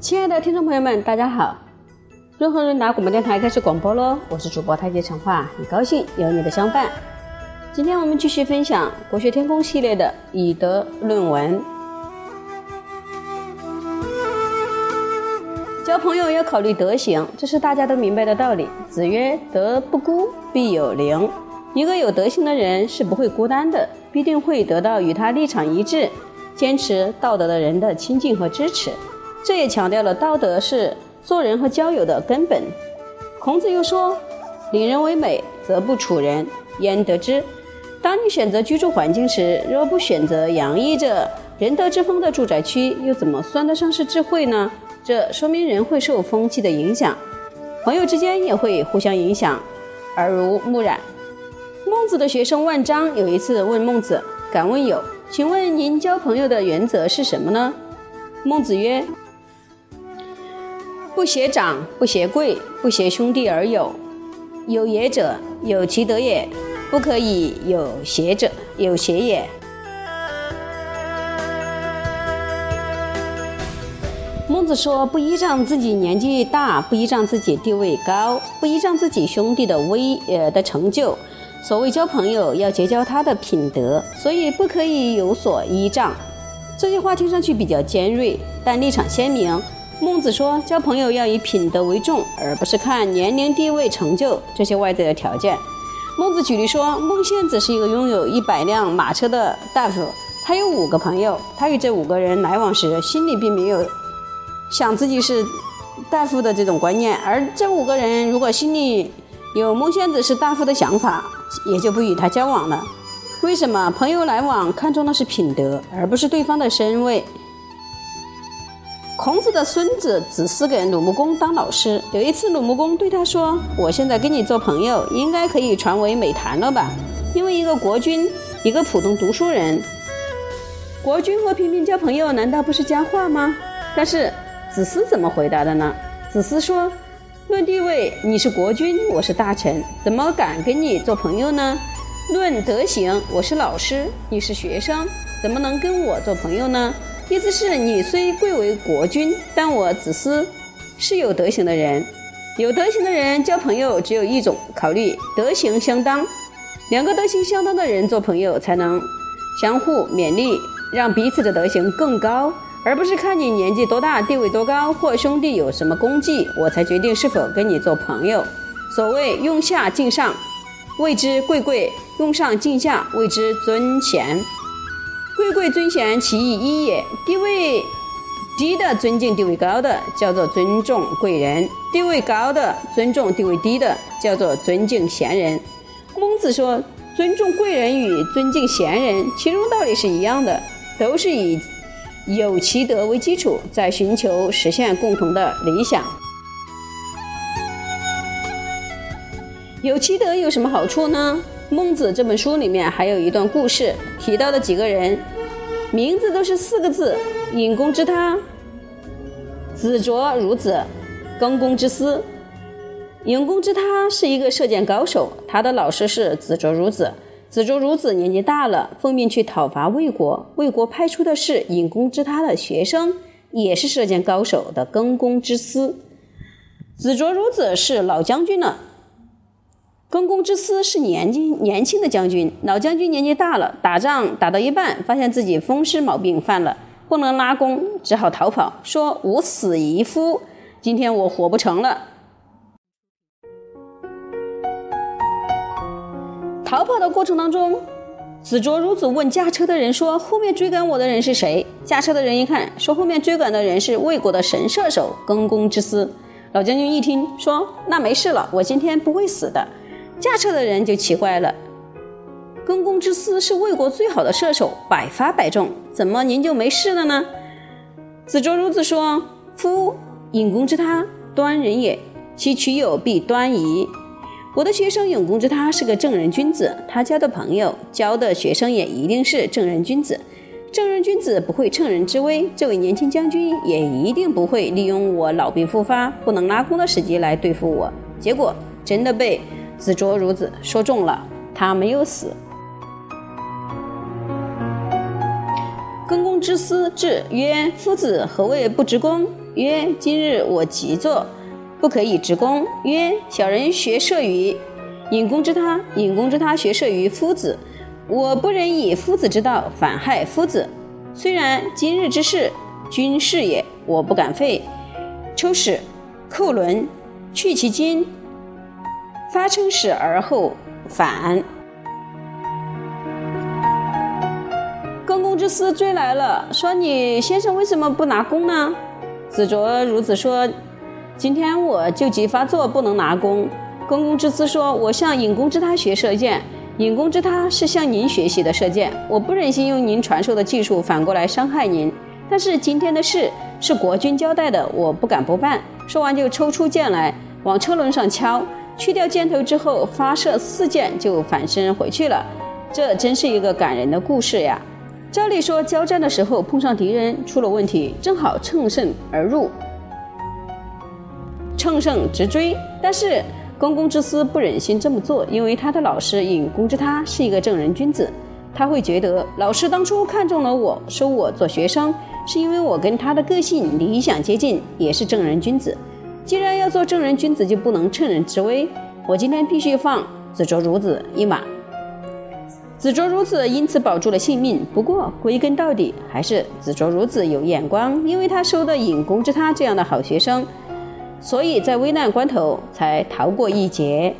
亲爱的听众朋友们，大家好！润和润达广播电台开始广播喽，我是主播太极长话，很高兴有你的相伴。今天我们继续分享国学天空系列的以德论文。交朋友要考虑德行，这是大家都明白的道理。子曰：“德不孤，必有邻。”一个有德行的人是不会孤单的，必定会得到与他立场一致、坚持道德的人的亲近和支持。这也强调了道德是做人和交友的根本。孔子又说：“邻人为美，则不处人焉得之？”当你选择居住环境时，若不选择洋溢着仁德之风的住宅区，又怎么算得上是智慧呢？这说明人会受风气的影响，朋友之间也会互相影响，耳濡目染。孟子的学生万章有一次问孟子：“敢问友，请问您交朋友的原则是什么呢？”孟子曰。不挟长，不挟贵，不挟兄弟而友。有也者，有其德也；不可以有邪者，有邪也。孟子说：“不依仗自己年纪大，不依仗自己地位高，不依仗自己兄弟的威呃的成就。所谓交朋友，要结交他的品德，所以不可以有所依仗。”这句话听上去比较尖锐，但立场鲜明。孟子说：“交朋友要以品德为重，而不是看年龄、地位、成就这些外在的条件。”孟子举例说，孟献子是一个拥有一百辆马车的大夫，他有五个朋友。他与这五个人来往时，心里并没有想自己是大夫的这种观念。而这五个人如果心里有孟献子是大夫的想法，也就不与他交往了。为什么？朋友来往看重的是品德，而不是对方的身位。孔子的孙子子思给鲁穆公当老师。有一次，鲁穆公对他说：“我现在跟你做朋友，应该可以传为美谈了吧？因为一个国君，一个普通读书人，国君和平民交朋友，难道不是佳话吗？”但是子思怎么回答的呢？子思说：“论地位，你是国君，我是大臣，怎么敢跟你做朋友呢？论德行，我是老师，你是学生，怎么能跟我做朋友呢？”意思是你虽贵为国君，但我子思是有德行的人。有德行的人交朋友只有一种，考虑德行相当。两个德行相当的人做朋友，才能相互勉励，让彼此的德行更高，而不是看你年纪多大、地位多高或兄弟有什么功绩，我才决定是否跟你做朋友。所谓用下敬上，谓之贵贵；用上敬下，谓之尊贤。贵贵尊贤，其义一也。地位低的尊敬地位高的，叫做尊重贵人；地位高的尊重地位低的，叫做尊敬贤人。孟子说，尊重贵人与尊敬贤人，其中道理是一样的，都是以有其德为基础，在寻求实现共同的理想。有其德有什么好处呢？孟子这本书里面还有一段故事，提到的几个人，名字都是四个字：尹公之他、子卓孺子、庚公之私。尹公之他是一个射箭高手，他的老师是子卓孺子。子卓孺子年纪大了，奉命去讨伐魏国，魏国派出的是尹公之他的学生，也是射箭高手的庚公之私。子卓孺子是老将军了。庚公之私是年纪年轻的将军，老将军年纪大了，打仗打到一半，发现自己风湿毛病犯了，不能拉弓，只好逃跑，说：“吾死一夫，今天我活不成了。”逃跑的过程当中，子卓孺子问驾车的人说：“后面追赶我的人是谁？”驾车的人一看，说：“后面追赶的人是魏国的神射手庚公之私。”老将军一听，说：“那没事了，我今天不会死的。”驾车的人就奇怪了，庚公之私是魏国最好的射手，百发百中，怎么您就没事了呢？子卓孺子说：“夫尹公之他，端人也，其取有必端矣。我的学生永公之他是个正人君子，他交的朋友、交的学生也一定是正人君子。正人君子不会乘人之危，这位年轻将军也一定不会利用我老病复发、不能拉弓的时机来对付我。结果真的被。”子卓孺子说中了，他没有死。公公之私至，曰：“夫子何谓不执公？”曰：“今日我即作，不可以执公。”曰：“小人学射于尹公之他，尹公之他学射于夫子。我不忍以夫子之道反害夫子。虽然今日之事，君事也，我不敢废。抽矢，扣轮，去其筋，发称使而后反。”公公之私追来了，说：“你先生为什么不拿弓呢？”子卓孺子说：“今天我旧疾发作，不能拿弓。”公公之私说：“我向尹公之他学射箭，尹公之他是向您学习的射箭，我不忍心用您传授的技术反过来伤害您。但是今天的事是国君交代的，我不敢不办。”说完就抽出箭来，往车轮上敲，去掉箭头之后，发射四箭就反身回去了。这真是一个感人的故事呀！照例说，交战的时候碰上敌人出了问题，正好乘胜而入，乘胜直追。但是公公之私不忍心这么做，因为他的老师尹公之他是一个正人君子，他会觉得老师当初看中了我，收我做学生，是因为我跟他的个性理想接近，也是正人君子。既然要做正人君子，就不能趁人之危。我今天必须放子卓孺子一马。子卓孺子因此保住了性命。不过归根到底，还是子卓孺子有眼光，因为他收的尹公之他这样的好学生，所以在危难关头才逃过一劫。